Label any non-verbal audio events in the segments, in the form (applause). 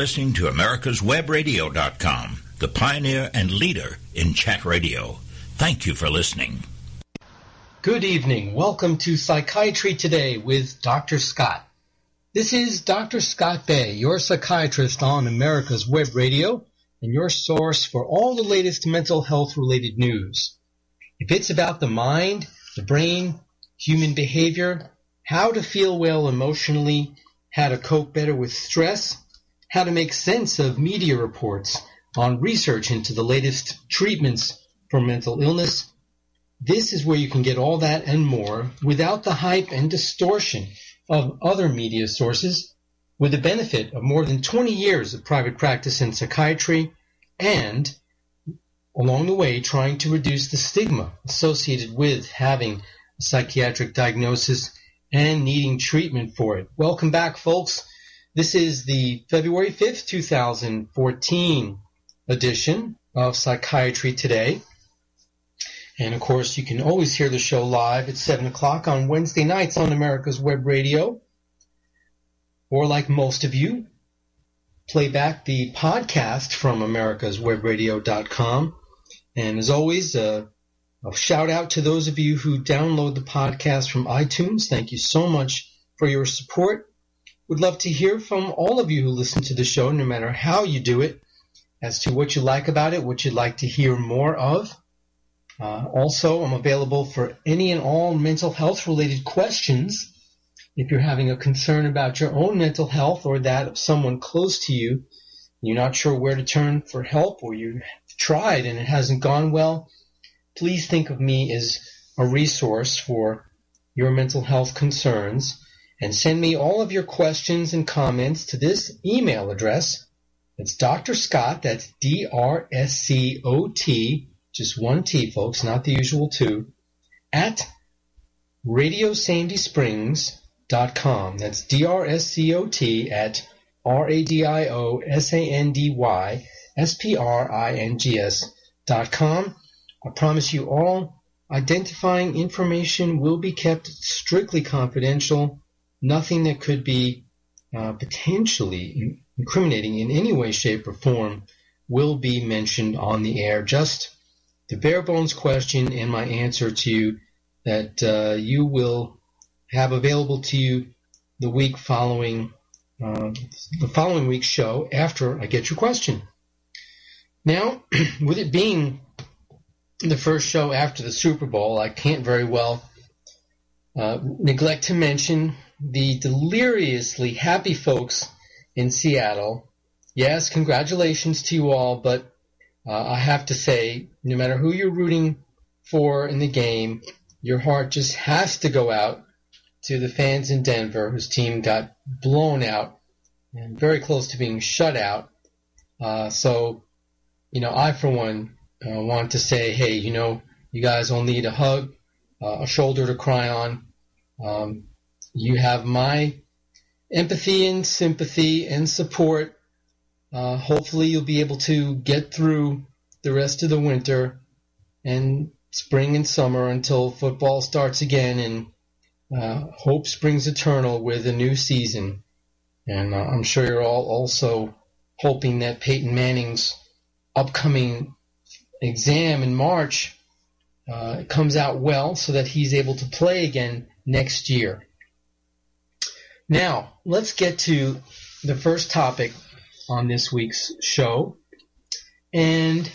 Listening to America's America'sWebRadio.com, the pioneer and leader in chat radio. Thank you for listening. Good evening. Welcome to Psychiatry Today with Dr. Scott. This is Dr. Scott Bay, your psychiatrist on America's Web Radio and your source for all the latest mental health related news. If it's about the mind, the brain, human behavior, how to feel well emotionally, how to cope better with stress, how to make sense of media reports on research into the latest treatments for mental illness. This is where you can get all that and more without the hype and distortion of other media sources, with the benefit of more than 20 years of private practice in psychiatry and along the way trying to reduce the stigma associated with having a psychiatric diagnosis and needing treatment for it. Welcome back, folks. This is the February 5th, 2014 edition of Psychiatry Today. And of course, you can always hear the show live at 7 o'clock on Wednesday nights on America's Web Radio. Or like most of you, play back the podcast from americaswebradio.com. And as always, uh, a shout out to those of you who download the podcast from iTunes. Thank you so much for your support. Would love to hear from all of you who listen to the show, no matter how you do it, as to what you like about it, what you'd like to hear more of. Uh, also, I'm available for any and all mental health related questions. If you're having a concern about your own mental health or that of someone close to you, you're not sure where to turn for help or you've tried and it hasn't gone well, please think of me as a resource for your mental health concerns and send me all of your questions and comments to this email address. It's Dr. Scott, that's D-R-S-C-O-T, just one T, folks, not the usual two, at radiosandysprings.com. That's D-R-S-C-O-T at R-A-D-I-O-S-A-N-D-Y-S-P-R-I-N-G-S dot com. I promise you all identifying information will be kept strictly confidential nothing that could be uh, potentially incriminating in any way, shape, or form will be mentioned on the air. Just the bare bones question and my answer to you that uh, you will have available to you the week following uh, the following week's show after I get your question. Now, (clears throat) with it being the first show after the Super Bowl, I can't very well uh, neglect to mention the deliriously happy folks in Seattle. Yes, congratulations to you all, but uh, I have to say, no matter who you're rooting for in the game, your heart just has to go out to the fans in Denver whose team got blown out and very close to being shut out. Uh, so, you know, I for one uh, want to say, hey, you know, you guys all need a hug, uh, a shoulder to cry on. Um, you have my empathy and sympathy and support. Uh, hopefully, you'll be able to get through the rest of the winter and spring and summer until football starts again. And uh, hope springs eternal with a new season. And uh, I'm sure you're all also hoping that Peyton Manning's upcoming exam in March uh, comes out well so that he's able to play again next year. Now, let's get to the first topic on this week's show. And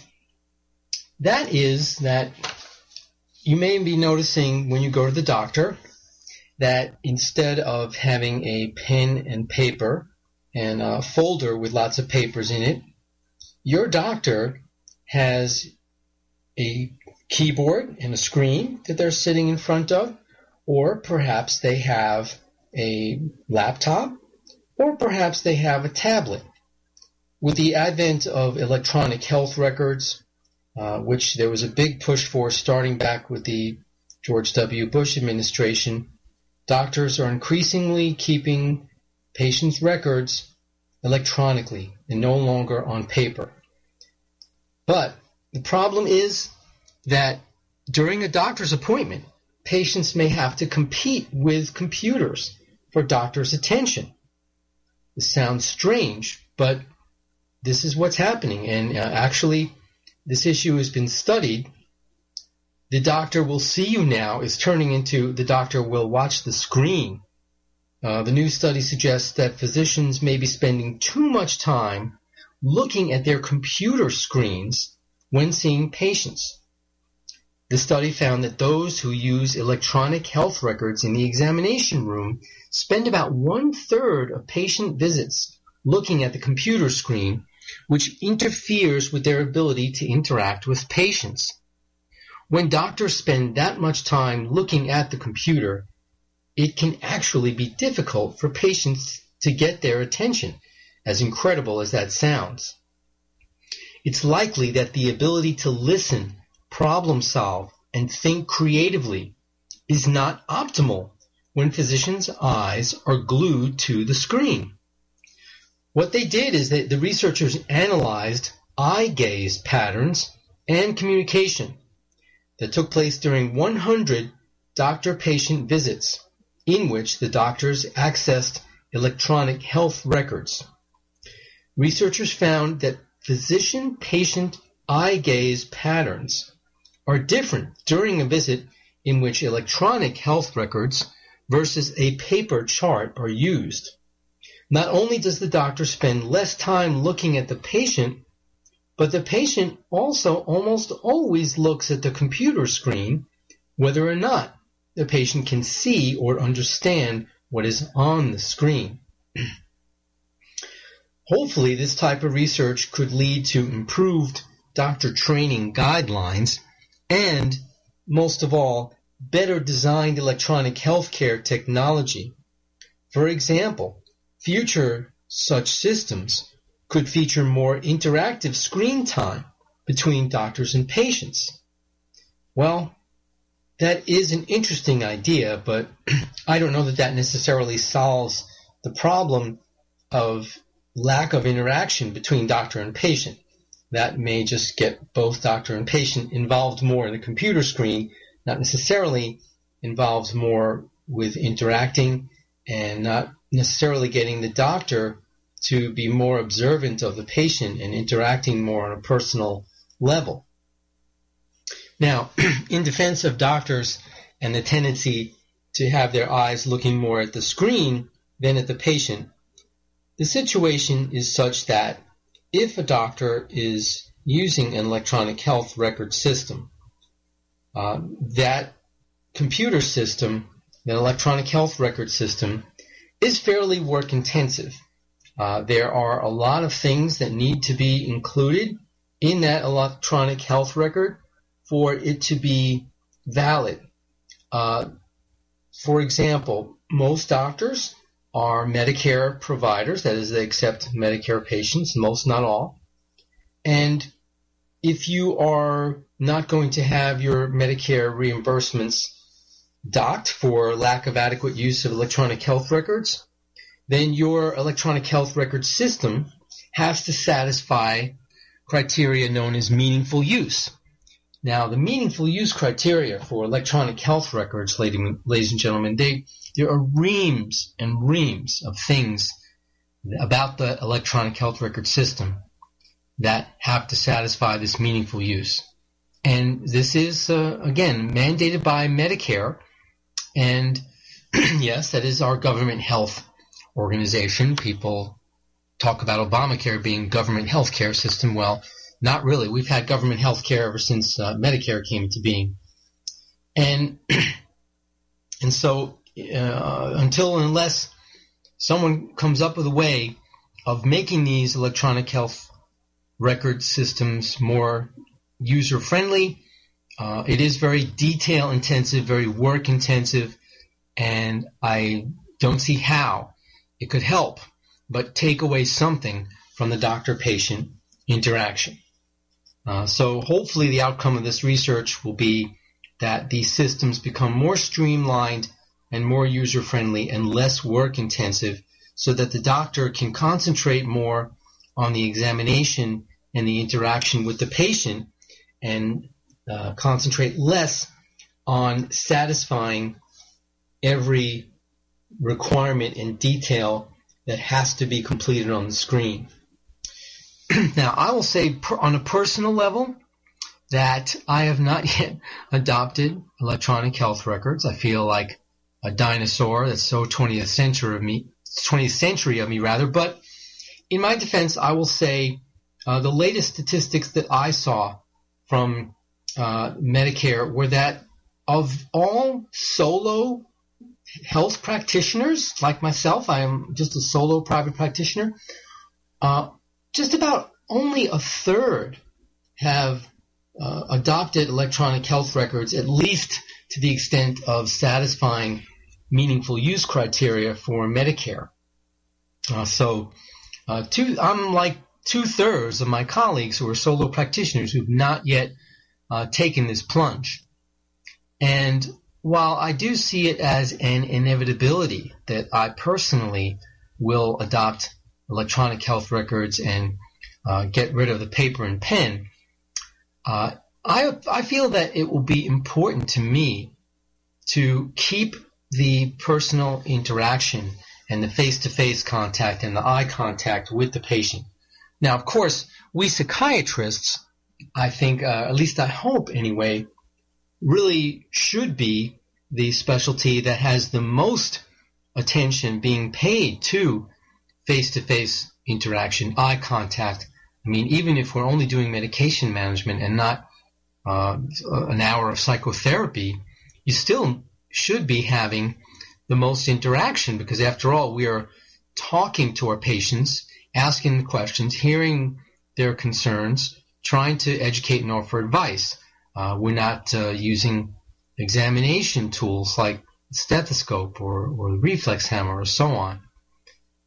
that is that you may be noticing when you go to the doctor that instead of having a pen and paper and a folder with lots of papers in it, your doctor has a keyboard and a screen that they're sitting in front of, or perhaps they have a laptop, or perhaps they have a tablet. With the advent of electronic health records, uh, which there was a big push for starting back with the George W. Bush administration, doctors are increasingly keeping patients' records electronically and no longer on paper. But the problem is that during a doctor's appointment, patients may have to compete with computers for doctors' attention. This sounds strange, but this is what's happening. And uh, actually, this issue has been studied. The doctor will see you now is turning into the doctor will watch the screen. Uh, the new study suggests that physicians may be spending too much time looking at their computer screens when seeing patients. The study found that those who use electronic health records in the examination room spend about one third of patient visits looking at the computer screen, which interferes with their ability to interact with patients. When doctors spend that much time looking at the computer, it can actually be difficult for patients to get their attention, as incredible as that sounds. It's likely that the ability to listen problem solve, and think creatively is not optimal when physicians' eyes are glued to the screen. What they did is that the researchers analyzed eye gaze patterns and communication that took place during 100 doctor-patient visits in which the doctors accessed electronic health records. Researchers found that physician-patient eye gaze patterns are different during a visit in which electronic health records versus a paper chart are used. Not only does the doctor spend less time looking at the patient, but the patient also almost always looks at the computer screen whether or not the patient can see or understand what is on the screen. (clears throat) Hopefully, this type of research could lead to improved doctor training guidelines and, most of all, better designed electronic healthcare technology. For example, future such systems could feature more interactive screen time between doctors and patients. Well, that is an interesting idea, but (clears throat) I don't know that that necessarily solves the problem of lack of interaction between doctor and patient that may just get both doctor and patient involved more in the computer screen, not necessarily involved more with interacting and not necessarily getting the doctor to be more observant of the patient and interacting more on a personal level. Now, (clears throat) in defense of doctors and the tendency to have their eyes looking more at the screen than at the patient, the situation is such that if a doctor is using an electronic health record system, uh, that computer system, that electronic health record system, is fairly work intensive. Uh, there are a lot of things that need to be included in that electronic health record for it to be valid. Uh, for example, most doctors are Medicare providers, that is, they accept Medicare patients, most, not all. And if you are not going to have your Medicare reimbursements docked for lack of adequate use of electronic health records, then your electronic health record system has to satisfy criteria known as meaningful use. Now, the meaningful use criteria for electronic health records, ladies and gentlemen, they, there are reams and reams of things about the electronic health record system that have to satisfy this meaningful use. And this is, uh, again, mandated by Medicare. And (clears throat) yes, that is our government health organization. People talk about Obamacare being government health care system. Well, not really. We've had government health care ever since uh, Medicare came into being. And, (clears throat) and so, uh, until and unless someone comes up with a way of making these electronic health record systems more user friendly, uh, it is very detail intensive, very work intensive, and I don't see how it could help but take away something from the doctor patient interaction. Uh, so hopefully the outcome of this research will be that these systems become more streamlined and more user friendly and less work intensive so that the doctor can concentrate more on the examination and the interaction with the patient and uh, concentrate less on satisfying every requirement and detail that has to be completed on the screen. (clears throat) now, I will say per, on a personal level that I have not (laughs) yet adopted electronic health records. I feel like a dinosaur. That's so 20th century of me, 20th century of me rather. But in my defense, I will say uh, the latest statistics that I saw from uh, Medicare were that of all solo health practitioners like myself, I am just a solo private practitioner. Uh, just about only a third have uh, adopted electronic health records, at least to the extent of satisfying meaningful use criteria for Medicare. Uh, so, uh, two, I'm like two thirds of my colleagues who are solo practitioners who've not yet uh, taken this plunge. And while I do see it as an inevitability that I personally will adopt electronic health records and uh, get rid of the paper and pen, uh, I, I feel that it will be important to me to keep the personal interaction and the face-to-face contact and the eye contact with the patient. Now, of course, we psychiatrists, I think, uh, at least I hope anyway, really should be the specialty that has the most attention being paid to face-to-face interaction, eye contact. I mean, even if we're only doing medication management and not uh, an hour of psychotherapy, you still should be having the most interaction because after all, we are talking to our patients, asking questions, hearing their concerns, trying to educate and offer advice. Uh, we're not uh, using examination tools like stethoscope or, or reflex hammer or so on.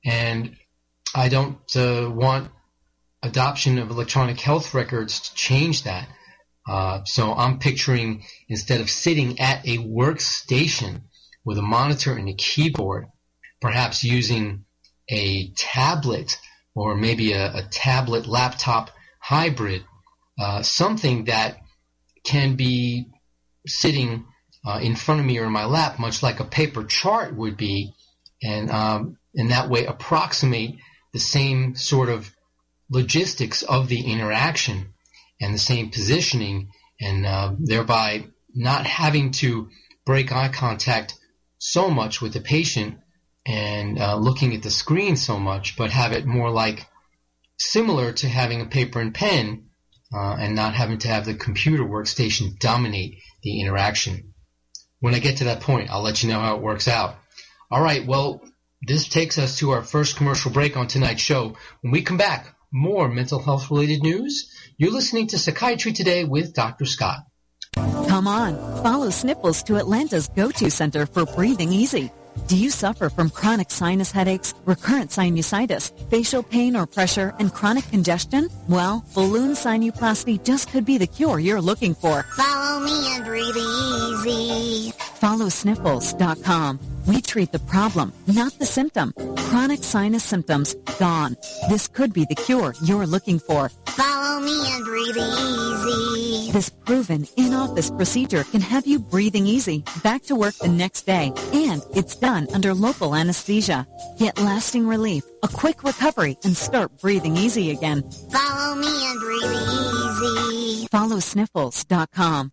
And I don't uh, want adoption of electronic health records to change that. Uh, so I'm picturing instead of sitting at a workstation with a monitor and a keyboard, perhaps using a tablet or maybe a, a tablet laptop hybrid, uh, something that can be sitting uh, in front of me or in my lap, much like a paper chart would be, and um, in that way approximate the same sort of logistics of the interaction and the same positioning, and uh, thereby not having to break eye contact so much with the patient and uh, looking at the screen so much, but have it more like similar to having a paper and pen uh, and not having to have the computer workstation dominate the interaction. When I get to that point, I'll let you know how it works out. All right, well, this takes us to our first commercial break on tonight's show. When we come back, more mental health related news. You're listening to Psychiatry Today with Dr. Scott. Come on, follow Sniffles to Atlanta's go-to center for breathing easy. Do you suffer from chronic sinus headaches, recurrent sinusitis, facial pain or pressure, and chronic congestion? Well, balloon sinuplasty just could be the cure you're looking for. Follow me and breathe easy. Follow sniffles.com. We treat the problem, not the symptom. Chronic sinus symptoms, gone. This could be the cure you're looking for. Follow me and breathe easy. This proven in-office procedure can have you breathing easy, back to work the next day, and it's done under local anesthesia. Get lasting relief, a quick recovery, and start breathing easy again. Follow me and breathe easy. Follow sniffles.com.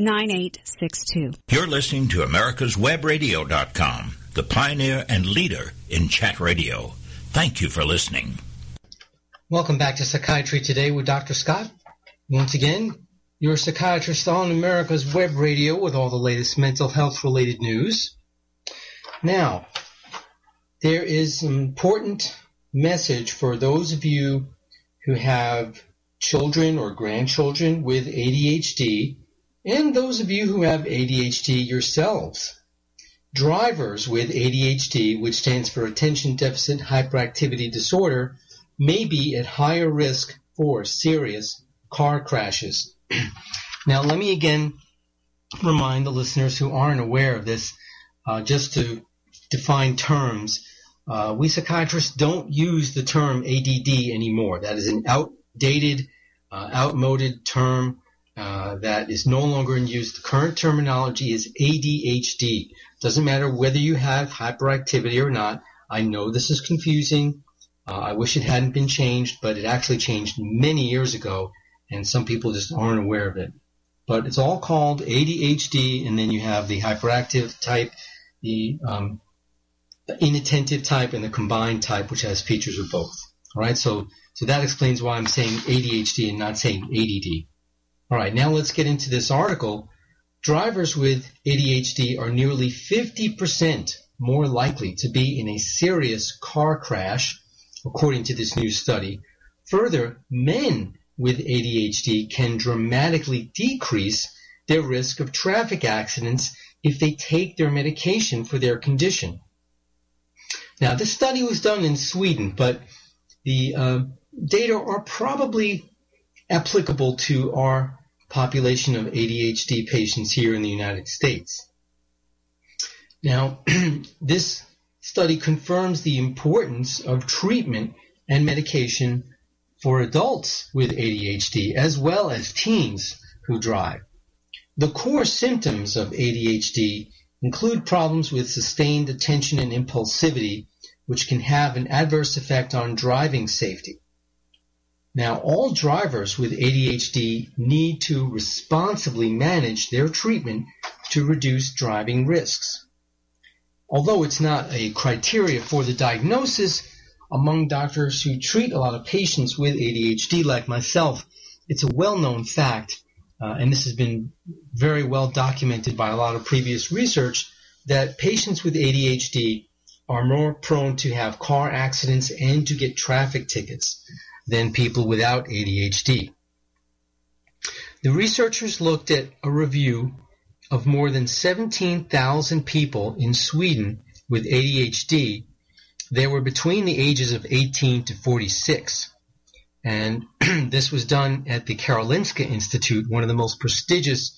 9862. You're listening to America's americaswebradio.com, the pioneer and leader in chat radio. Thank you for listening. Welcome back to Psychiatry Today with Dr. Scott. Once again, you're a psychiatrist on America's Web Radio with all the latest mental health related news. Now, there is an important message for those of you who have children or grandchildren with ADHD, and those of you who have ADHD yourselves. Drivers with ADHD, which stands for Attention Deficit Hyperactivity Disorder, may be at higher risk for serious car crashes. (clears throat) now, let me again remind the listeners who aren't aware of this, uh, just to define terms. Uh, we psychiatrists don't use the term ADD anymore. That is an outdated, uh, outmoded term uh, that is no longer in use. The current terminology is ADHD. Doesn't matter whether you have hyperactivity or not. I know this is confusing. Uh, I wish it hadn't been changed, but it actually changed many years ago, and some people just aren't aware of it. But it's all called ADHD, and then you have the hyperactive type, the, um, the inattentive type, and the combined type, which has features of both. All right, so so that explains why I'm saying ADHD and not saying ADD. All right, now let's get into this article. Drivers with ADHD are nearly 50% more likely to be in a serious car crash, according to this new study. Further, men with ADHD can dramatically decrease their risk of traffic accidents if they take their medication for their condition. Now, this study was done in Sweden, but the uh, data are probably applicable to our population of ADHD patients here in the United States. Now, (clears throat) this study confirms the importance of treatment and medication for adults with ADHD as well as teens who drive. The core symptoms of ADHD include problems with sustained attention and impulsivity, which can have an adverse effect on driving safety. Now, all drivers with ADHD need to responsibly manage their treatment to reduce driving risks. Although it's not a criteria for the diagnosis, among doctors who treat a lot of patients with ADHD like myself, it's a well-known fact, uh, and this has been very well documented by a lot of previous research, that patients with ADHD are more prone to have car accidents and to get traffic tickets than people without ADHD. The researchers looked at a review of more than 17,000 people in Sweden with ADHD. They were between the ages of 18 to 46. And (clears throat) this was done at the Karolinska Institute, one of the most prestigious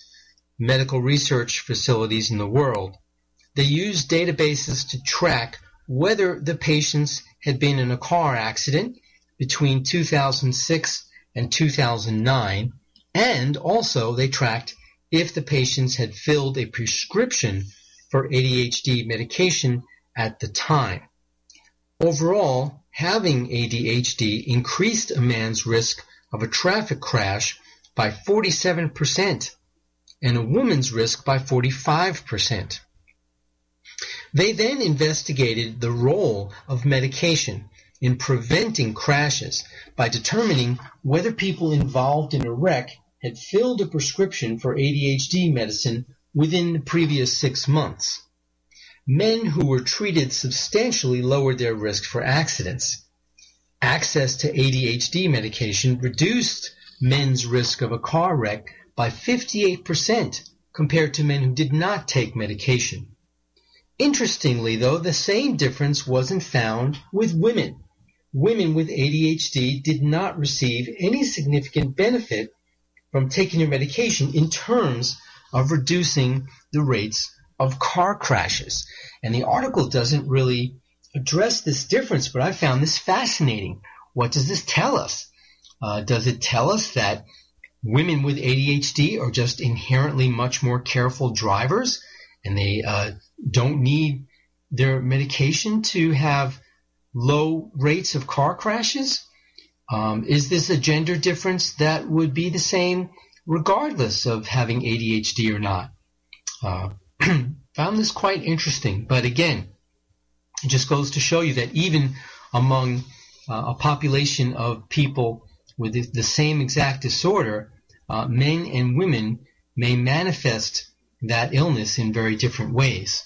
medical research facilities in the world. They used databases to track whether the patients had been in a car accident between 2006 and 2009, and also they tracked if the patients had filled a prescription for ADHD medication at the time. Overall, having ADHD increased a man's risk of a traffic crash by 47% and a woman's risk by 45%. They then investigated the role of medication in preventing crashes by determining whether people involved in a wreck had filled a prescription for ADHD medicine within the previous six months. Men who were treated substantially lowered their risk for accidents. Access to ADHD medication reduced men's risk of a car wreck by 58% compared to men who did not take medication. Interestingly, though, the same difference wasn't found with women women with ADHD did not receive any significant benefit from taking their medication in terms of reducing the rates of car crashes. And the article doesn't really address this difference, but I found this fascinating. What does this tell us? Uh, does it tell us that women with ADHD are just inherently much more careful drivers and they uh, don't need their medication to have low rates of car crashes? Um, is this a gender difference that would be the same regardless of having ADHD or not? Uh, (clears throat) found this quite interesting, but again, it just goes to show you that even among uh, a population of people with the same exact disorder, uh, men and women may manifest that illness in very different ways.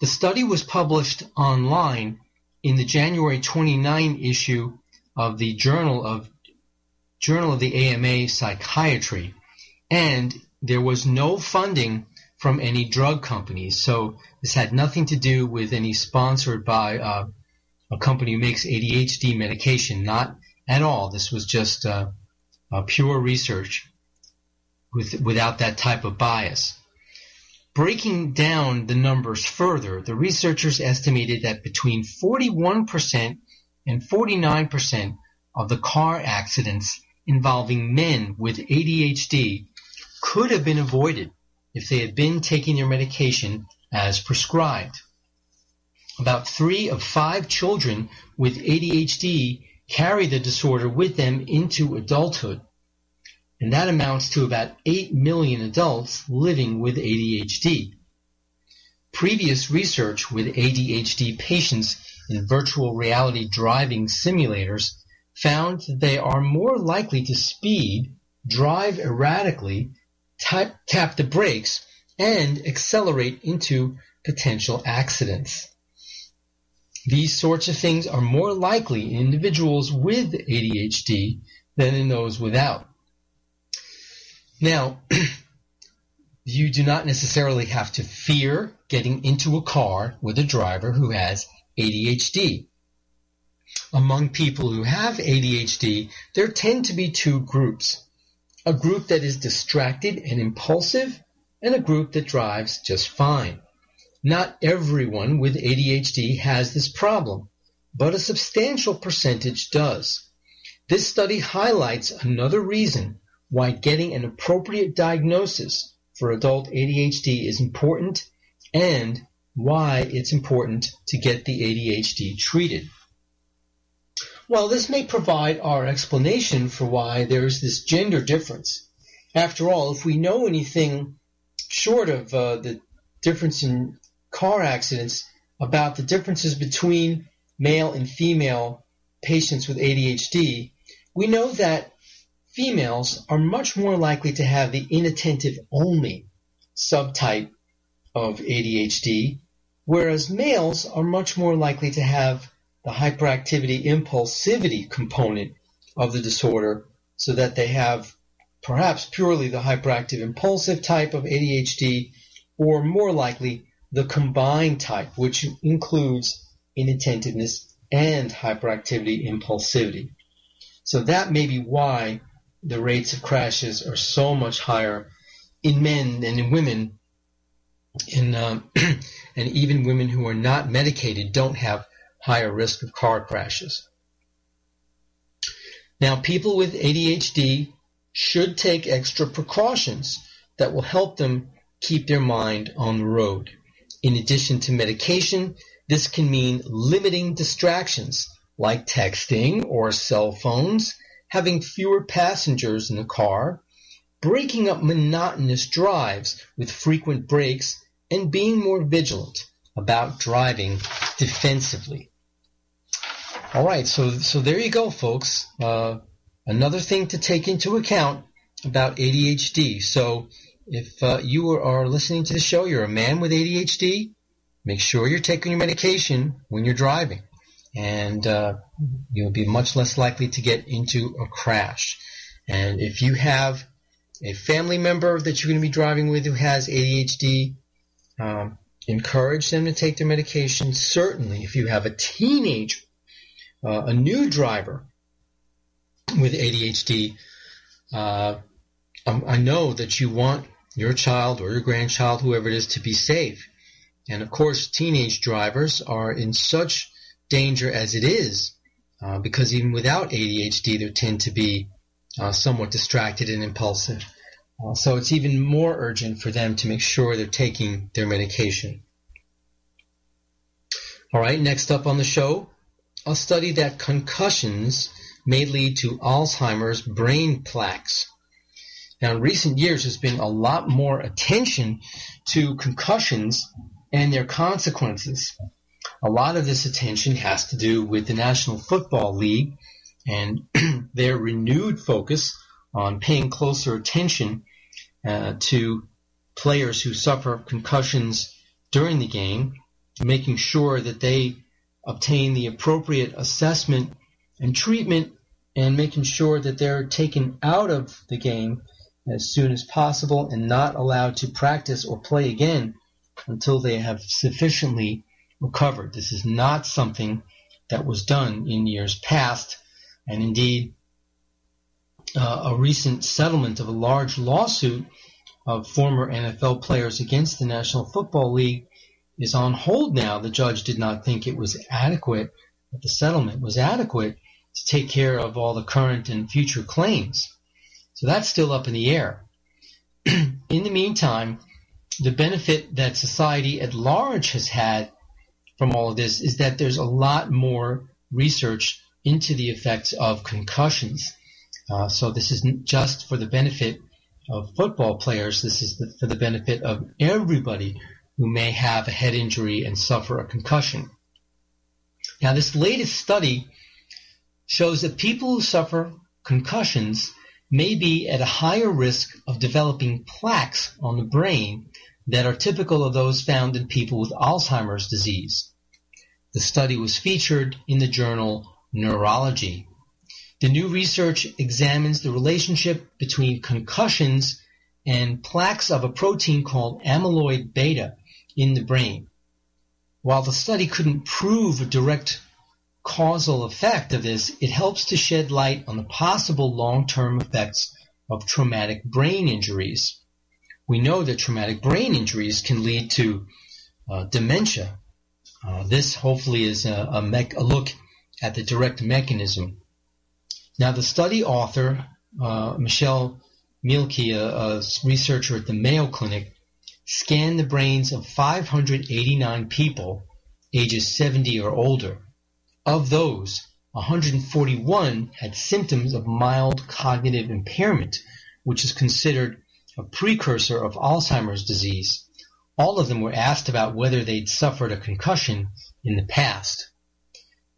The study was published online in the January 29 issue of the Journal of Journal of the AMA Psychiatry, and there was no funding from any drug companies. So this had nothing to do with any sponsored by uh, a company who makes ADHD medication. Not at all. This was just uh, pure research with, without that type of bias. Breaking down the numbers further, the researchers estimated that between 41% and 49% of the car accidents involving men with ADHD could have been avoided if they had been taking their medication as prescribed. About three of five children with ADHD carry the disorder with them into adulthood and that amounts to about 8 million adults living with ADHD. Previous research with ADHD patients in virtual reality driving simulators found that they are more likely to speed, drive erratically, tap, tap the brakes, and accelerate into potential accidents. These sorts of things are more likely in individuals with ADHD than in those without. Now, (clears throat) you do not necessarily have to fear getting into a car with a driver who has ADHD. Among people who have ADHD, there tend to be two groups. A group that is distracted and impulsive, and a group that drives just fine. Not everyone with ADHD has this problem, but a substantial percentage does. This study highlights another reason why getting an appropriate diagnosis for adult ADHD is important and why it's important to get the ADHD treated. Well, this may provide our explanation for why there is this gender difference. After all, if we know anything short of uh, the difference in car accidents about the differences between male and female patients with ADHD, we know that females are much more likely to have the inattentive only subtype of ADHD, whereas males are much more likely to have the hyperactivity impulsivity component of the disorder so that they have perhaps purely the hyperactive impulsive type of ADHD or more likely the combined type, which includes inattentiveness and hyperactivity impulsivity. So that may be why the rates of crashes are so much higher in men than in women. Um, (clears throat) and even women who are not medicated don't have higher risk of car crashes. Now, people with ADHD should take extra precautions that will help them keep their mind on the road. In addition to medication, this can mean limiting distractions like texting or cell phones having fewer passengers in the car, breaking up monotonous drives with frequent breaks, and being more vigilant about driving defensively. All right, so so there you go, folks. Uh, another thing to take into account about ADHD. So if uh, you are listening to the show, you're a man with ADHD, make sure you're taking your medication when you're driving and uh, you'll be much less likely to get into a crash. And if you have a family member that you're going to be driving with who has ADHD, um, encourage them to take their medication. Certainly, if you have a teenager, uh, a new driver with ADHD, uh, um, I know that you want your child or your grandchild, whoever it is, to be safe. And of course, teenage drivers are in such danger as it is, uh, because even without ADHD, they tend to be uh, somewhat distracted and impulsive. Uh, so it's even more urgent for them to make sure they're taking their medication. All right, next up on the show, a study that concussions may lead to Alzheimer's brain plaques. Now, in recent years, there's been a lot more attention to concussions and their consequences. A lot of this attention has to do with the National Football League and (clears throat) their renewed focus on paying closer attention uh, to players who suffer concussions during the game, making sure that they obtain the appropriate assessment and treatment and making sure that they're taken out of the game as soon as possible and not allowed to practice or play again until they have sufficiently recovered. This is not something that was done in years past, and indeed, uh, a recent settlement of a large lawsuit of former NFL players against the National Football League is on hold now. The judge did not think it was adequate, that the settlement was adequate to take care of all the current and future claims. So that's still up in the air. (clears throat) in the meantime, the benefit that society at large has had from all of this is that there's a lot more research into the effects of concussions. Uh, so this isn't just for the benefit of football players. This is the, for the benefit of everybody who may have a head injury and suffer a concussion. Now, this latest study shows that people who suffer concussions may be at a higher risk of developing plaques on the brain that are typical of those found in people with Alzheimer's disease. The study was featured in the journal Neurology. The new research examines the relationship between concussions and plaques of a protein called amyloid beta in the brain. While the study couldn't prove a direct causal effect of this, it helps to shed light on the possible long-term effects of traumatic brain injuries. We know that traumatic brain injuries can lead to uh, dementia. Uh, this hopefully is a, a, a, look at the direct mechanism. Now, the study author, uh, Michelle Mielke, a, a researcher at the Mayo Clinic, scanned the brains of 589 people ages 70 or older. Of those, 141 had symptoms of mild cognitive impairment, which is considered a precursor of Alzheimer's disease. All of them were asked about whether they'd suffered a concussion in the past.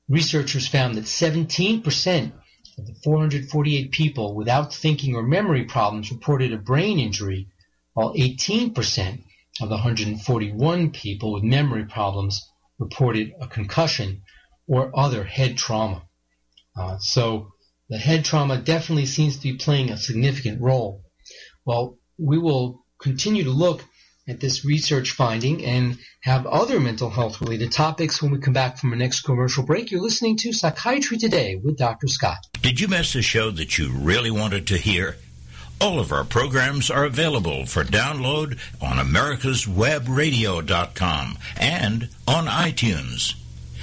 Researchers found that 17% of the 448 people without thinking or memory problems reported a brain injury, while 18% of the 141 people with memory problems reported a concussion or other head trauma. Uh, so the head trauma definitely seems to be playing a significant role. Well, we will continue to look at this research finding and have other mental health related topics when we come back from our next commercial break. You're listening to Psychiatry Today with Dr. Scott. Did you miss a show that you really wanted to hear? All of our programs are available for download on americaswebradio.com and on iTunes.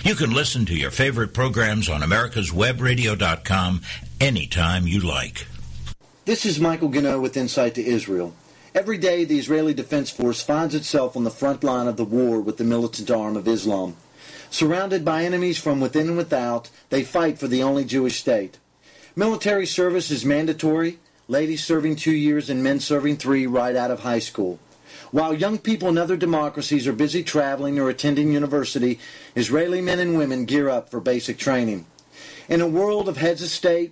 You can listen to your favorite programs on americaswebradio.com anytime you like. This is Michael Gano with Insight to Israel. Every day, the Israeli Defense Force finds itself on the front line of the war with the militant arm of Islam. Surrounded by enemies from within and without, they fight for the only Jewish state. Military service is mandatory, ladies serving two years and men serving three right out of high school. While young people in other democracies are busy traveling or attending university, Israeli men and women gear up for basic training. In a world of heads of state,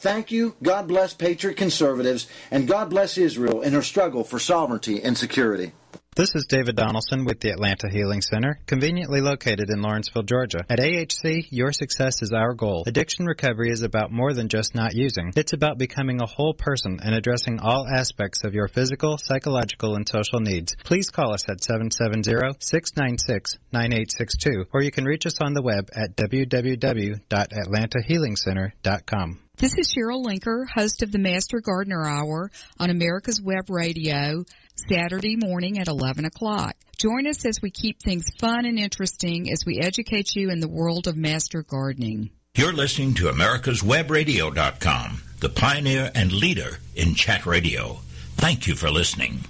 Thank you, God bless Patriot Conservatives, and God bless Israel in her struggle for sovereignty and security. This is David Donaldson with the Atlanta Healing Center, conveniently located in Lawrenceville, Georgia. At AHC, your success is our goal. Addiction recovery is about more than just not using. It's about becoming a whole person and addressing all aspects of your physical, psychological, and social needs. Please call us at 770-696-9862, or you can reach us on the web at www.atlantahealingcenter.com. This is Cheryl Linker, host of the Master Gardener Hour on America's Web Radio, Saturday morning at 11 o'clock. Join us as we keep things fun and interesting as we educate you in the world of master gardening. You're listening to americaswebradio.com, the pioneer and leader in chat radio. Thank you for listening.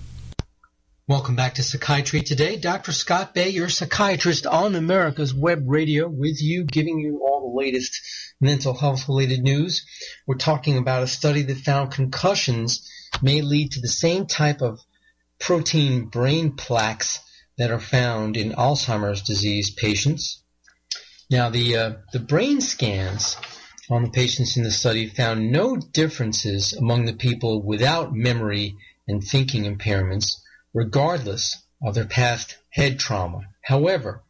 Welcome back to Psychiatry Today. Dr. Scott Bay, your psychiatrist on America's Web Radio, with you, giving you all the latest mental health related news. We're talking about a study that found concussions may lead to the same type of protein brain plaques that are found in Alzheimer's disease patients. Now, the, uh, the brain scans on the patients in the study found no differences among the people without memory and thinking impairments, regardless of their past head trauma. However,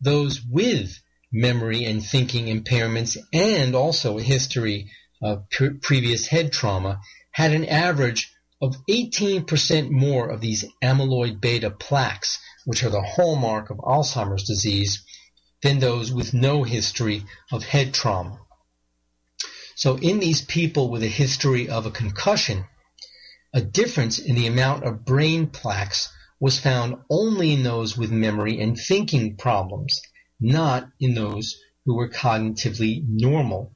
those with memory and thinking impairments and also a history of pre- previous head trauma had an average of 18% more of these amyloid beta plaques, which are the hallmark of Alzheimer's disease, than those with no history of head trauma. So in these people with a history of a concussion, a difference in the amount of brain plaques was found only in those with memory and thinking problems, not in those who were cognitively normal.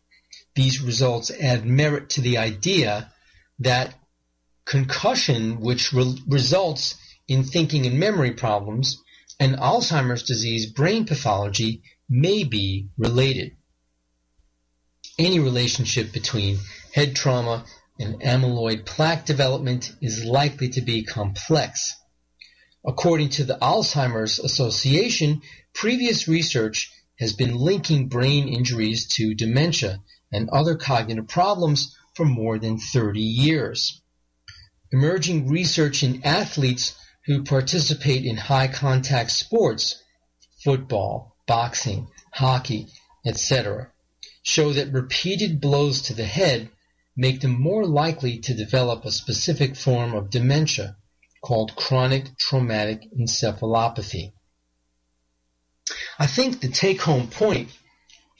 These results add merit to the idea that concussion, which re- results in thinking and memory problems, and Alzheimer's disease brain pathology may be related. Any relationship between head trauma and amyloid plaque development is likely to be complex. According to the Alzheimer's Association, previous research has been linking brain injuries to dementia and other cognitive problems for more than 30 years. Emerging research in athletes who participate in high contact sports, football, boxing, hockey, etc., show that repeated blows to the head make them more likely to develop a specific form of dementia called chronic traumatic encephalopathy. I think the take home point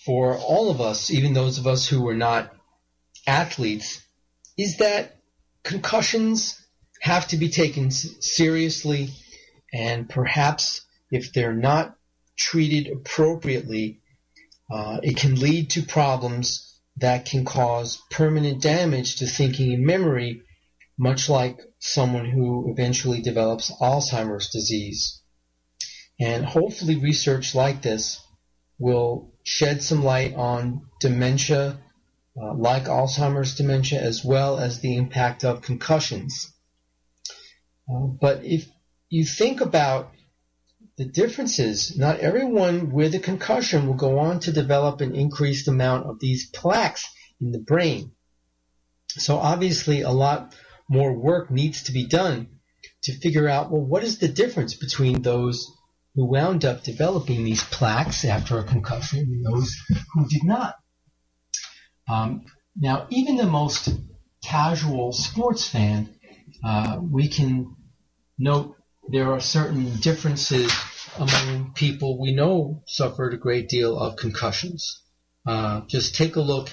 for all of us, even those of us who are not athletes, is that concussions have to be taken seriously and perhaps if they're not treated appropriately, uh, it can lead to problems that can cause permanent damage to thinking and memory, much like someone who eventually develops Alzheimer's disease. And hopefully research like this will shed some light on dementia, uh, like Alzheimer's dementia, as well as the impact of concussions. Uh, but if you think about the differences, not everyone with a concussion will go on to develop an increased amount of these plaques in the brain. So obviously a lot more work needs to be done to figure out, well, what is the difference between those who wound up developing these plaques after a concussion and those who did not. Um, now, even the most casual sports fan, uh, we can note there are certain differences among people we know suffered a great deal of concussions. Uh, just take a look,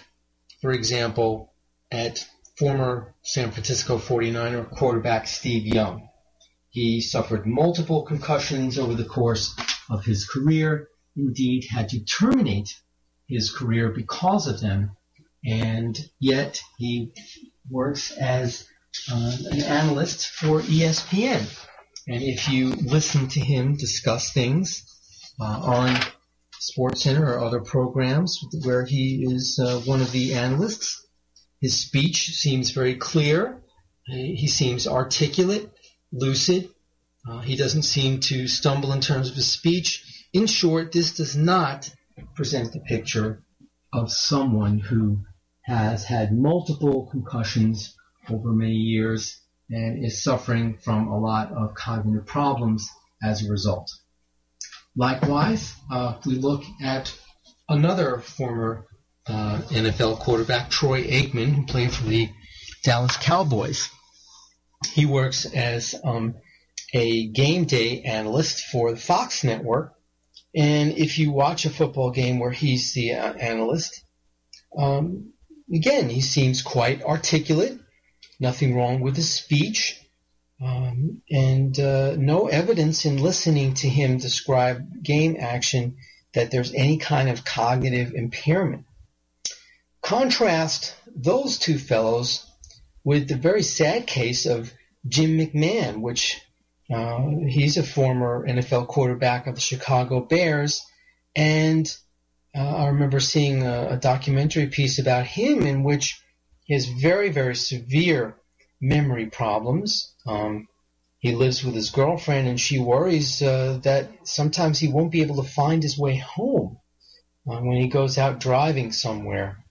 for example, at former San Francisco 49er quarterback Steve Young. He suffered multiple concussions over the course of his career, indeed had to terminate his career because of them, and yet he works as uh, an analyst for ESPN. And if you listen to him discuss things uh, on SportsCenter or other programs where he is uh, one of the analysts, his speech seems very clear. He seems articulate, lucid. Uh, he doesn't seem to stumble in terms of his speech. In short, this does not present the picture of someone who has had multiple concussions over many years and is suffering from a lot of cognitive problems as a result. Likewise, uh, we look at another former uh, NFL quarterback, Troy Aikman, who played for the Dallas Cowboys. He works as um, a game day analyst for the Fox network. And if you watch a football game where he's the uh, analyst, um, again, he seems quite articulate nothing wrong with his speech, um, and uh, no evidence in listening to him describe game action that there's any kind of cognitive impairment. Contrast those two fellows with the very sad case of Jim McMahon, which uh, he's a former NFL quarterback of the Chicago Bears, and uh, I remember seeing a, a documentary piece about him in which he has very, very severe memory problems. Um, he lives with his girlfriend, and she worries uh, that sometimes he won't be able to find his way home uh, when he goes out driving somewhere.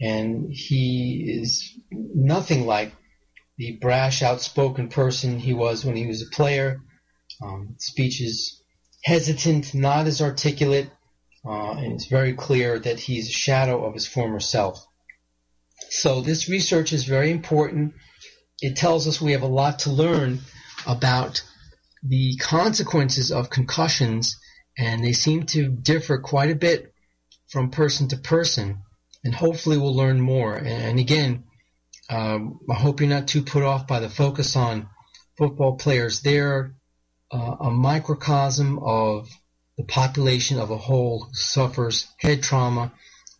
And he is nothing like the brash, outspoken person he was when he was a player. Um, speech is hesitant, not as articulate, uh, and it's very clear that he's a shadow of his former self. So this research is very important. It tells us we have a lot to learn about the consequences of concussions, and they seem to differ quite a bit from person to person. And hopefully, we'll learn more. And again, um, I hope you're not too put off by the focus on football players. They're uh, a microcosm of the population of a whole who suffers head trauma,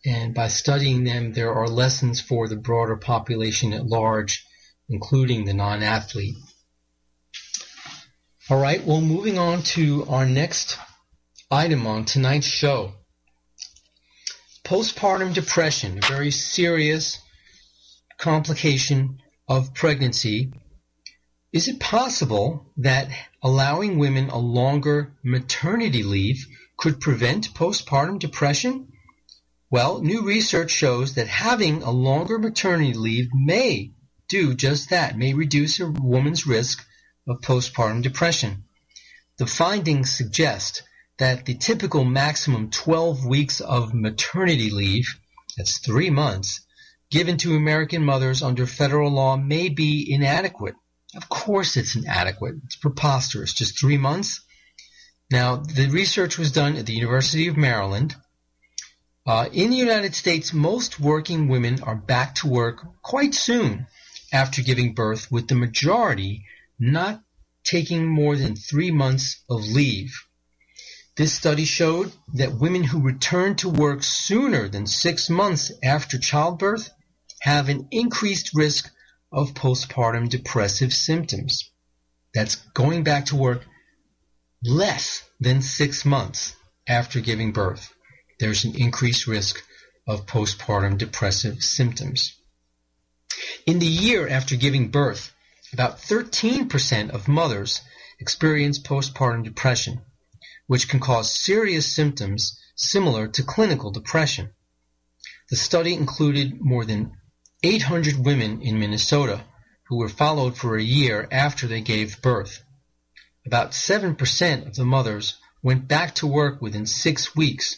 and by studying them, there are lessons for the broader population at large, including the non athlete. All right, well, moving on to our next item on tonight's show. Postpartum depression, a very serious complication of pregnancy. Is it possible that allowing women a longer maternity leave could prevent postpartum depression? Well, new research shows that having a longer maternity leave may do just that, may reduce a woman's risk of postpartum depression. The findings suggest that the typical maximum 12 weeks of maternity leave, that's three months, given to American mothers under federal law may be inadequate. Of course it's inadequate. It's preposterous. Just three months? Now, the research was done at the University of Maryland. Uh, in the United States, most working women are back to work quite soon after giving birth, with the majority not taking more than three months of leave. This study showed that women who return to work sooner than six months after childbirth have an increased risk of postpartum depressive symptoms. That's going back to work less than six months after giving birth. There's an increased risk of postpartum depressive symptoms. In the year after giving birth, about 13% of mothers experience postpartum depression, which can cause serious symptoms similar to clinical depression. The study included more than 800 women in Minnesota who were followed for a year after they gave birth. About 7% of the mothers went back to work within six weeks,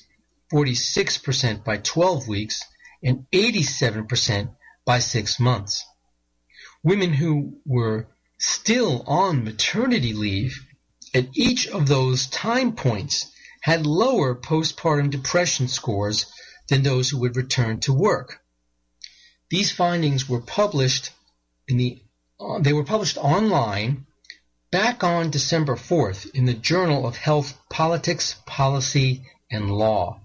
46% by 12 weeks, and 87% by six months. Women who were still on maternity leave at each of those time points had lower postpartum depression scores than those who would return to work. These findings were published in the uh, they were published online back on December 4th in the Journal of Health Politics, Policy, and Law.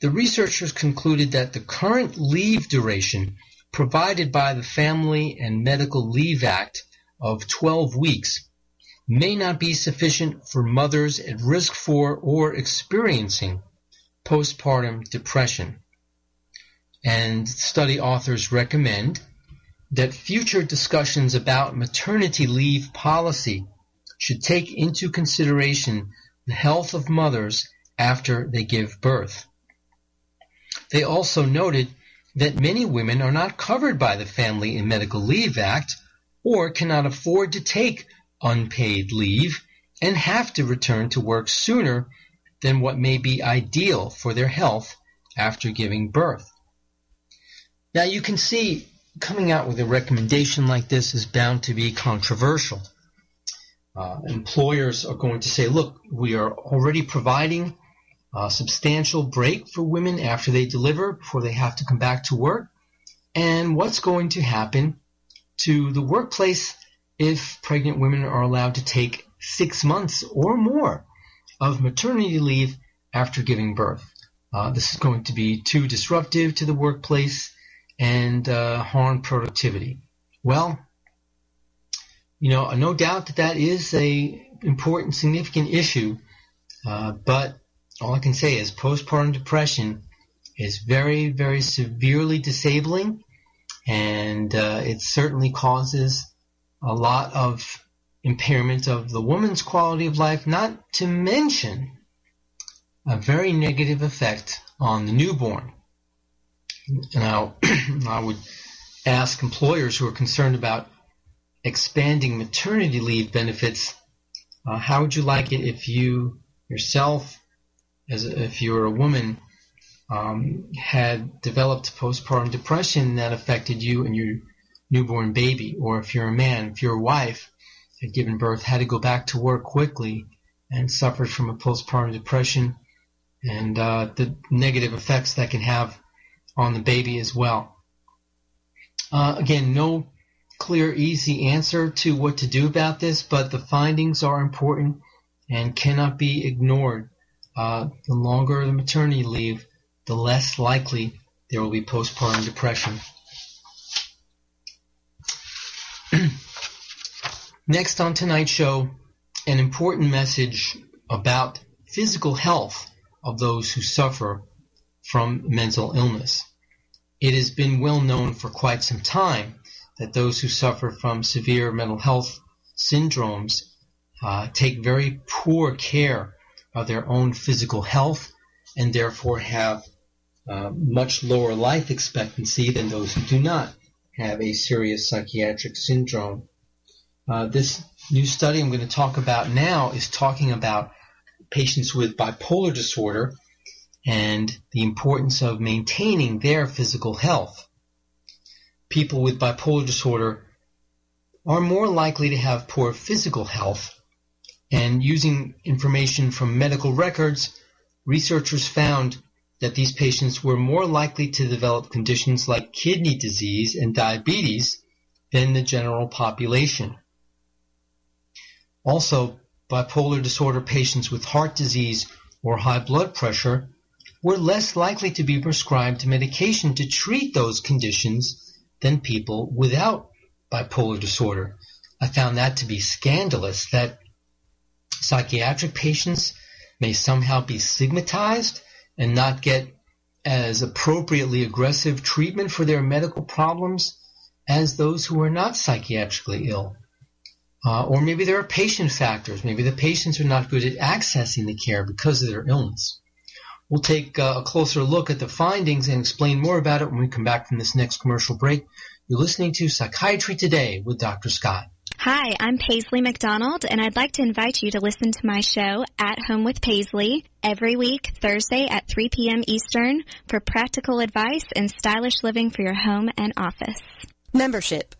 The researchers concluded that the current leave duration provided by the Family and Medical Leave Act of 12 weeks may not be sufficient for mothers at risk for or experiencing postpartum depression. And study authors recommend that future discussions about maternity leave policy should take into consideration the health of mothers after they give birth. They also noted that many women are not covered by the Family and Medical Leave Act or cannot afford to take unpaid leave and have to return to work sooner than what may be ideal for their health after giving birth. Now you can see coming out with a recommendation like this is bound to be controversial. Uh, employers are going to say, look, we are already providing a substantial break for women after they deliver before they have to come back to work. And what's going to happen to the workplace if pregnant women are allowed to take six months or more of maternity leave after giving birth? Uh, this is going to be too disruptive to the workplace and uh, harm productivity. Well, you know, no doubt that that is a important, significant issue, uh, but all I can say is postpartum depression is very, very severely disabling, and uh, it certainly causes a lot of impairment of the woman's quality of life, not to mention a very negative effect on the newborn. Now, (clears throat) I would ask employers who are concerned about expanding maternity leave benefits, uh, how would you like it if you yourself, as a, if you were a woman, um, had developed postpartum depression that affected you and your newborn baby, or if you're a man, if your wife had given birth, had to go back to work quickly and suffered from a postpartum depression and uh, the negative effects that can have on the baby as well. Uh, again, no clear, easy answer to what to do about this, but the findings are important and cannot be ignored. Uh, the longer the maternity leave, the less likely there will be postpartum depression. (clears throat) Next on tonight's show, an important message about physical health of those who suffer from mental illness. It has been well known for quite some time that those who suffer from severe mental health syndromes uh, take very poor care of their own physical health and therefore have uh, much lower life expectancy than those who do not have a serious psychiatric syndrome. Uh, this new study I'm going to talk about now is talking about patients with bipolar disorder and the importance of maintaining their physical health. People with bipolar disorder are more likely to have poor physical health, and using information from medical records, researchers found that these patients were more likely to develop conditions like kidney disease and diabetes than the general population. Also, bipolar disorder patients with heart disease or high blood pressure were less likely to be prescribed medication to treat those conditions than people without bipolar disorder. I found that to be scandalous that psychiatric patients may somehow be stigmatized and not get as appropriately aggressive treatment for their medical problems as those who are not psychiatrically ill. Uh, or maybe there are patient factors. Maybe the patients are not good at accessing the care because of their illness. We'll take uh, a closer look at the findings and explain more about it when we come back from this next commercial break. You're listening to Psychiatry Today with Dr. Scott. Hi, I'm Paisley McDonald, and I'd like to invite you to listen to my show, At Home with Paisley, every week, Thursday at 3 p.m. Eastern, for practical advice and stylish living for your home and office. Membership.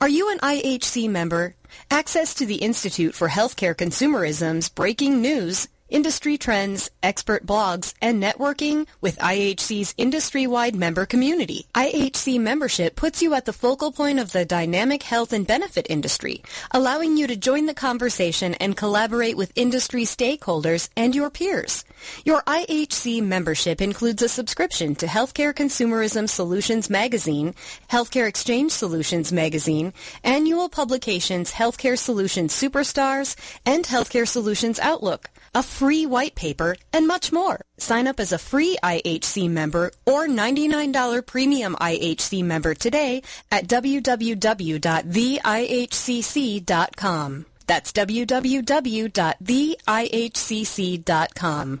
Are you an IHC member? Access to the Institute for Healthcare Consumerism's breaking news industry trends, expert blogs, and networking with IHC's industry-wide member community. IHC membership puts you at the focal point of the dynamic health and benefit industry, allowing you to join the conversation and collaborate with industry stakeholders and your peers. Your IHC membership includes a subscription to Healthcare Consumerism Solutions Magazine, Healthcare Exchange Solutions Magazine, annual publications Healthcare Solutions Superstars, and Healthcare Solutions Outlook a free white paper, and much more. Sign up as a free IHC member or $99 premium IHC member today at www.theihcc.com. That's www.theihcc.com.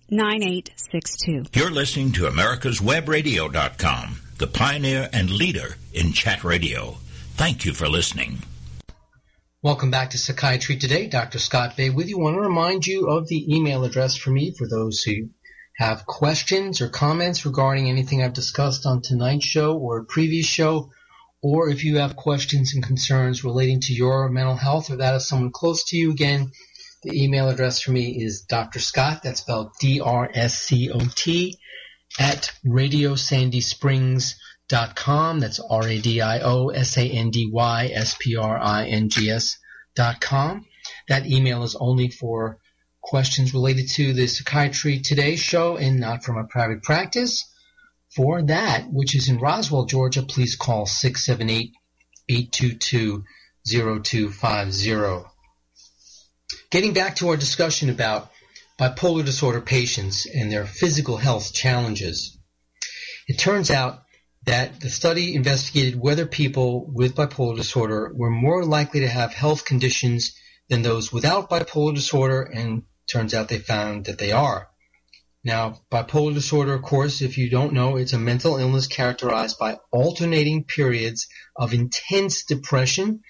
9862. You're listening to America's America'sWebRadio.com, the pioneer and leader in chat radio. Thank you for listening. Welcome back to Psychiatry Today. Dr. Scott Bay with you. I want to remind you of the email address for me for those who have questions or comments regarding anything I've discussed on tonight's show or a previous show, or if you have questions and concerns relating to your mental health or that of someone close to you. Again, the email address for me is Dr. Scott, that's spelled D-R-S-C-O-T, at radiosandysprings.com. That's R-A-D-I-O-S-A-N-D-Y-S-P-R-I-N-G-S dot com. That email is only for questions related to the Psychiatry Today show and not from a private practice, for that, which is in Roswell, Georgia, please call 678-822-0250. Getting back to our discussion about bipolar disorder patients and their physical health challenges, it turns out that the study investigated whether people with bipolar disorder were more likely to have health conditions than those without bipolar disorder, and turns out they found that they are. Now, bipolar disorder, of course, if you don't know, it's a mental illness characterized by alternating periods of intense depression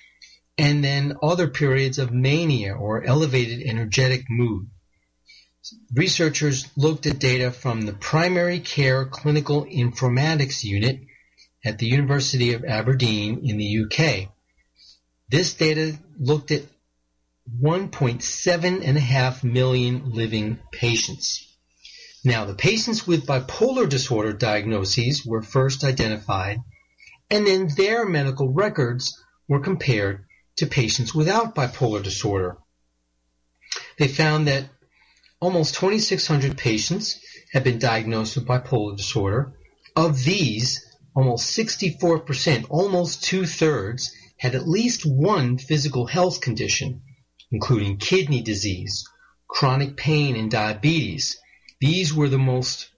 and then other periods of mania or elevated energetic mood. Researchers looked at data from the Primary Care Clinical Informatics Unit at the University of Aberdeen in the UK. This data looked at 1.7 million living patients. Now, the patients with bipolar disorder diagnoses were first identified, and then their medical records were compared to patients without bipolar disorder. They found that almost 2,600 patients had been diagnosed with bipolar disorder. Of these, almost 64%, almost two thirds, had at least one physical health condition, including kidney disease, chronic pain, and diabetes. These were the most,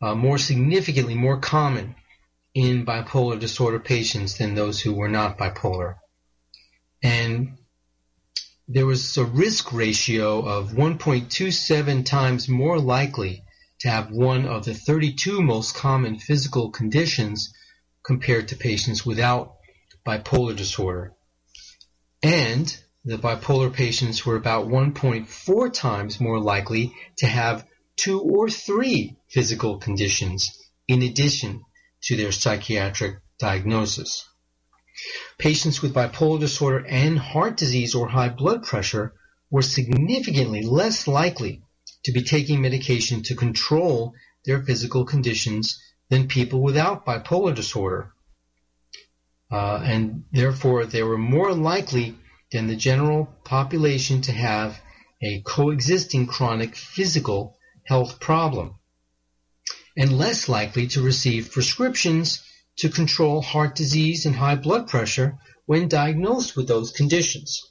uh, more significantly more common in bipolar disorder patients than those who were not bipolar and there was a risk ratio of 1.27 times more likely to have one of the 32 most common physical conditions compared to patients without bipolar disorder. And the bipolar patients were about 1.4 times more likely to have two or three physical conditions in addition to their psychiatric diagnosis. Patients with bipolar disorder and heart disease or high blood pressure were significantly less likely to be taking medication to control their physical conditions than people without bipolar disorder. Uh, and therefore, they were more likely than the general population to have a coexisting chronic physical health problem, and less likely to receive prescriptions to control heart disease and high blood pressure when diagnosed with those conditions.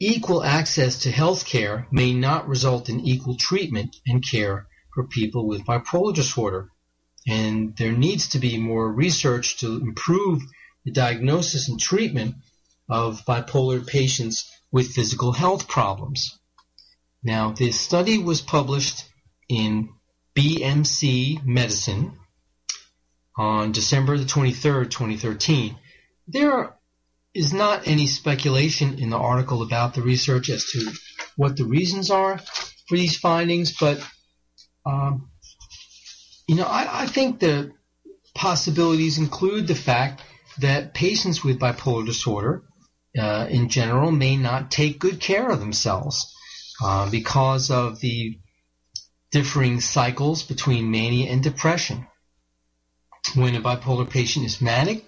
Equal access to health care may not result in equal treatment and care for people with bipolar disorder. And there needs to be more research to improve the diagnosis and treatment of bipolar patients with physical health problems. Now, this study was published in BMC Medicine, on December the 23rd, 2013. There is not any speculation in the article about the research as to what the reasons are for these findings, but um, you know, I, I think the possibilities include the fact that patients with bipolar disorder, uh, in general, may not take good care of themselves uh, because of the differing cycles between mania and depression when a bipolar patient is manic,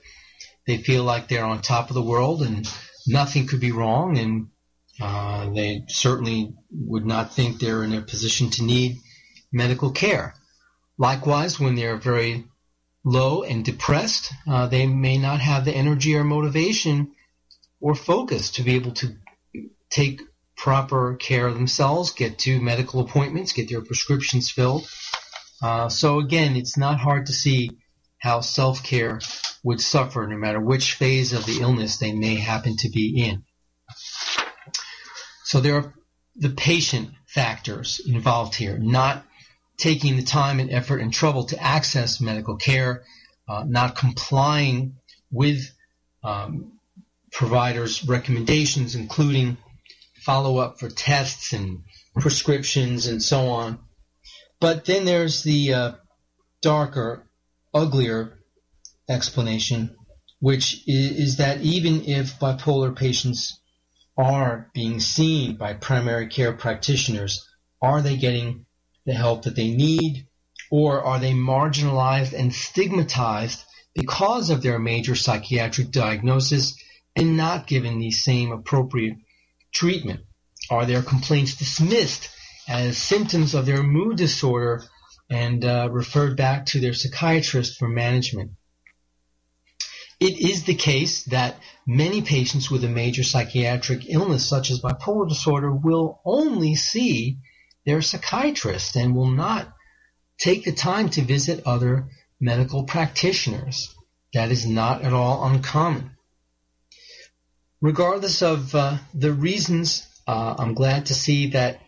they feel like they're on top of the world and nothing could be wrong, and uh, they certainly would not think they're in a position to need medical care. Likewise, when they're very low and depressed, uh, they may not have the energy or motivation or focus to be able to take proper care of themselves, get to medical appointments, get their prescriptions filled. Uh, so again, it's not hard to see how self-care would suffer no matter which phase of the illness they may happen to be in. So there are the patient factors involved here, not taking the time and effort and trouble to access medical care, uh, not complying with um, providers' recommendations, including follow-up for tests and prescriptions and so on. But then there's the uh, darker uglier explanation, which is that even if bipolar patients are being seen by primary care practitioners, are they getting the help that they need, or are they marginalized and stigmatized because of their major psychiatric diagnosis and not given the same appropriate treatment? Are their complaints dismissed as symptoms of their mood disorder and uh, referred back to their psychiatrist for management. It is the case that many patients with a major psychiatric illness, such as bipolar disorder, will only see their psychiatrist and will not take the time to visit other medical practitioners. That is not at all uncommon. Regardless of uh, the reasons, uh, I'm glad to see that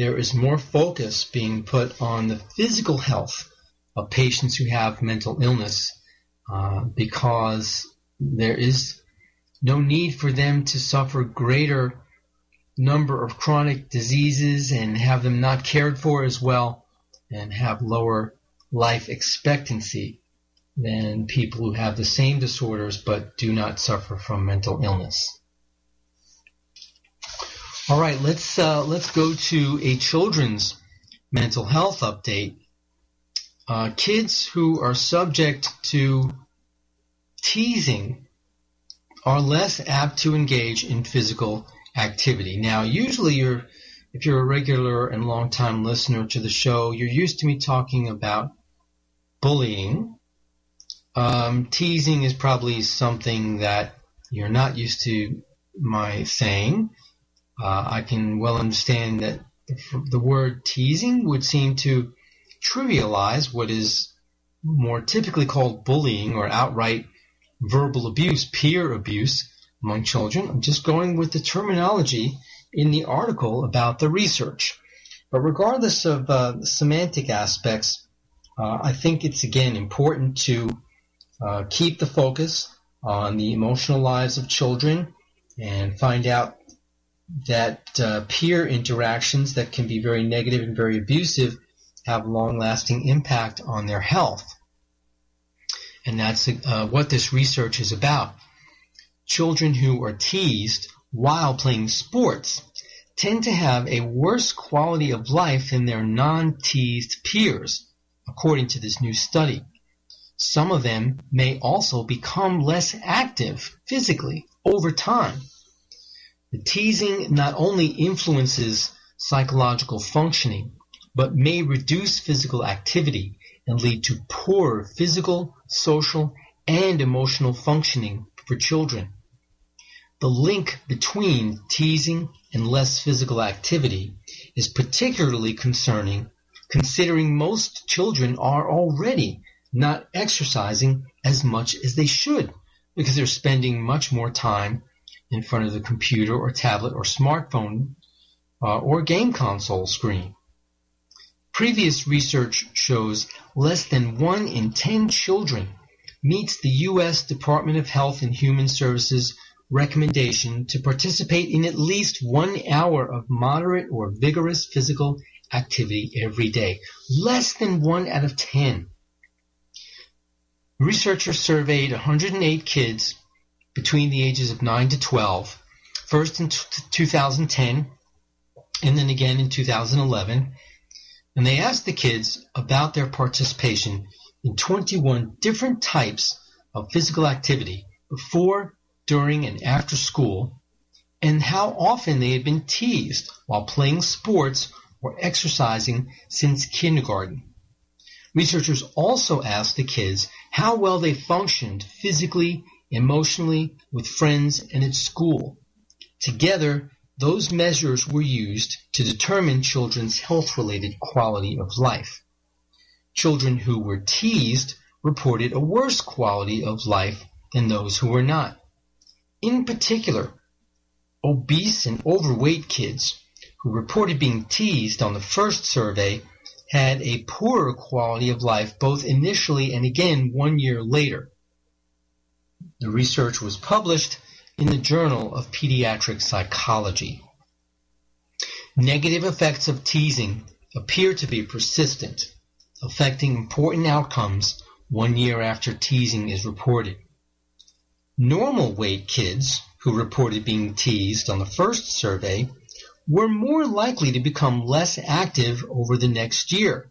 there is more focus being put on the physical health of patients who have mental illness uh, because there is no need for them to suffer greater number of chronic diseases and have them not cared for as well and have lower life expectancy than people who have the same disorders but do not suffer from mental illness. All right, let's uh, let's go to a children's mental health update uh, kids who are subject to teasing are less apt to engage in physical activity. Now, usually you're, if you're a regular and long-time listener to the show, you're used to me talking about bullying. Um, teasing is probably something that you're not used to my saying. Uh, I can well understand that the word teasing would seem to trivialize what is more typically called bullying or outright verbal abuse, peer abuse among children. I'm just going with the terminology in the article about the research. But regardless of uh, semantic aspects, uh, I think it's again important to uh, keep the focus on the emotional lives of children and find out that uh, peer interactions that can be very negative and very abusive have long-lasting impact on their health. And that's uh, what this research is about. Children who are teased while playing sports tend to have a worse quality of life than their non-teased peers, according to this new study. Some of them may also become less active physically over time. The teasing not only influences psychological functioning, but may reduce physical activity and lead to poor physical, social, and emotional functioning for children. The link between teasing and less physical activity is particularly concerning considering most children are already not exercising as much as they should because they're spending much more time in front of the computer or tablet or smartphone uh, or game console screen. Previous research shows less than 1 in 10 children meets the U.S. Department of Health and Human Services recommendation to participate in at least one hour of moderate or vigorous physical activity every day. Less than 1 out of 10. Researchers surveyed 108 kids between the ages of 9 to 12, first in t- 2010 and then again in 2011 and they asked the kids about their participation in 21 different types of physical activity before, during, and after school, and how often they had been teased while playing sports or exercising since kindergarten. Researchers also asked the kids how well they functioned physically, emotionally, with friends, and at school. Together, those measures were used to determine children's health-related quality of life. Children who were teased reported a worse quality of life than those who were not. In particular, obese and overweight kids who reported being teased on the first survey had a poorer quality of life both initially and again one year later. The research was published in the Journal of Pediatric Psychology. Negative effects of teasing appear to be persistent, affecting important outcomes one year after teasing is reported. Normal weight kids who reported being teased on the first survey were more likely to become less active over the next year.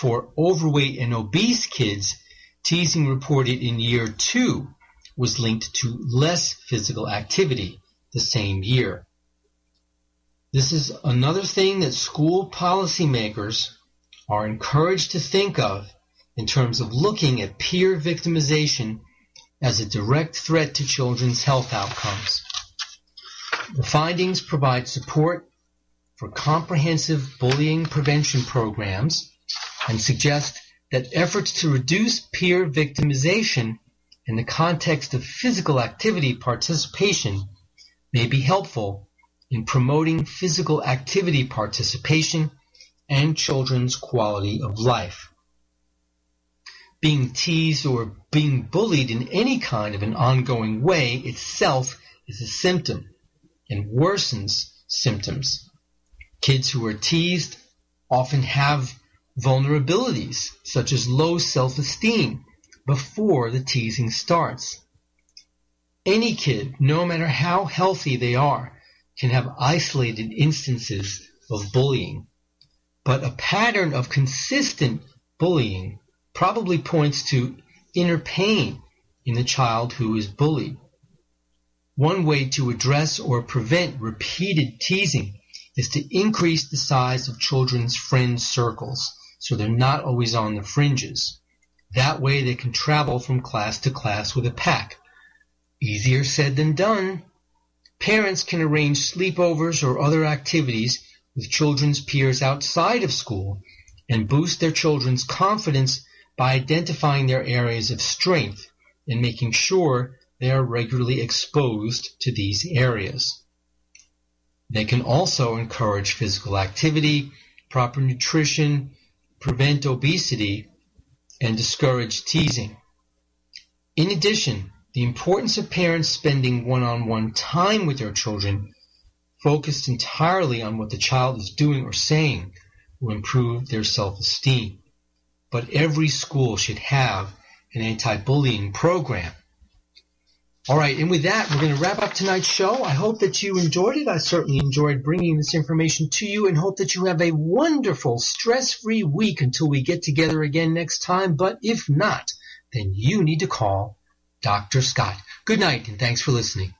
For overweight and obese kids, teasing reported in year two was linked to less physical activity the same year. This is another thing that school policymakers are encouraged to think of in terms of looking at peer victimization as a direct threat to children's health outcomes. The findings provide support for comprehensive bullying prevention programs and suggest that efforts to reduce peer victimization in the context of physical activity participation may be helpful in promoting physical activity participation and children's quality of life. Being teased or being bullied in any kind of an ongoing way itself is a symptom and worsens symptoms. Kids who are teased often have vulnerabilities such as low self-esteem before the teasing starts. Any kid, no matter how healthy they are, can have isolated instances of bullying. But a pattern of consistent bullying probably points to inner pain in the child who is bullied. One way to address or prevent repeated teasing is to increase the size of children's friend circles so they're not always on the fringes. That way they can travel from class to class with a pack. Easier said than done. Parents can arrange sleepovers or other activities with children's peers outside of school and boost their children's confidence by identifying their areas of strength and making sure they are regularly exposed to these areas. They can also encourage physical activity, proper nutrition, prevent obesity, and discourage teasing. In addition, the importance of parents spending one-on-one time with their children focused entirely on what the child is doing or saying will improve their self-esteem. But every school should have an anti-bullying program all right, and with that, we're going to wrap up tonight's show. I hope that you enjoyed it. I certainly enjoyed bringing this information to you and hope that you have a wonderful, stress-free week until we get together again next time. But if not, then you need to call Dr. Scott. Good night, and thanks for listening.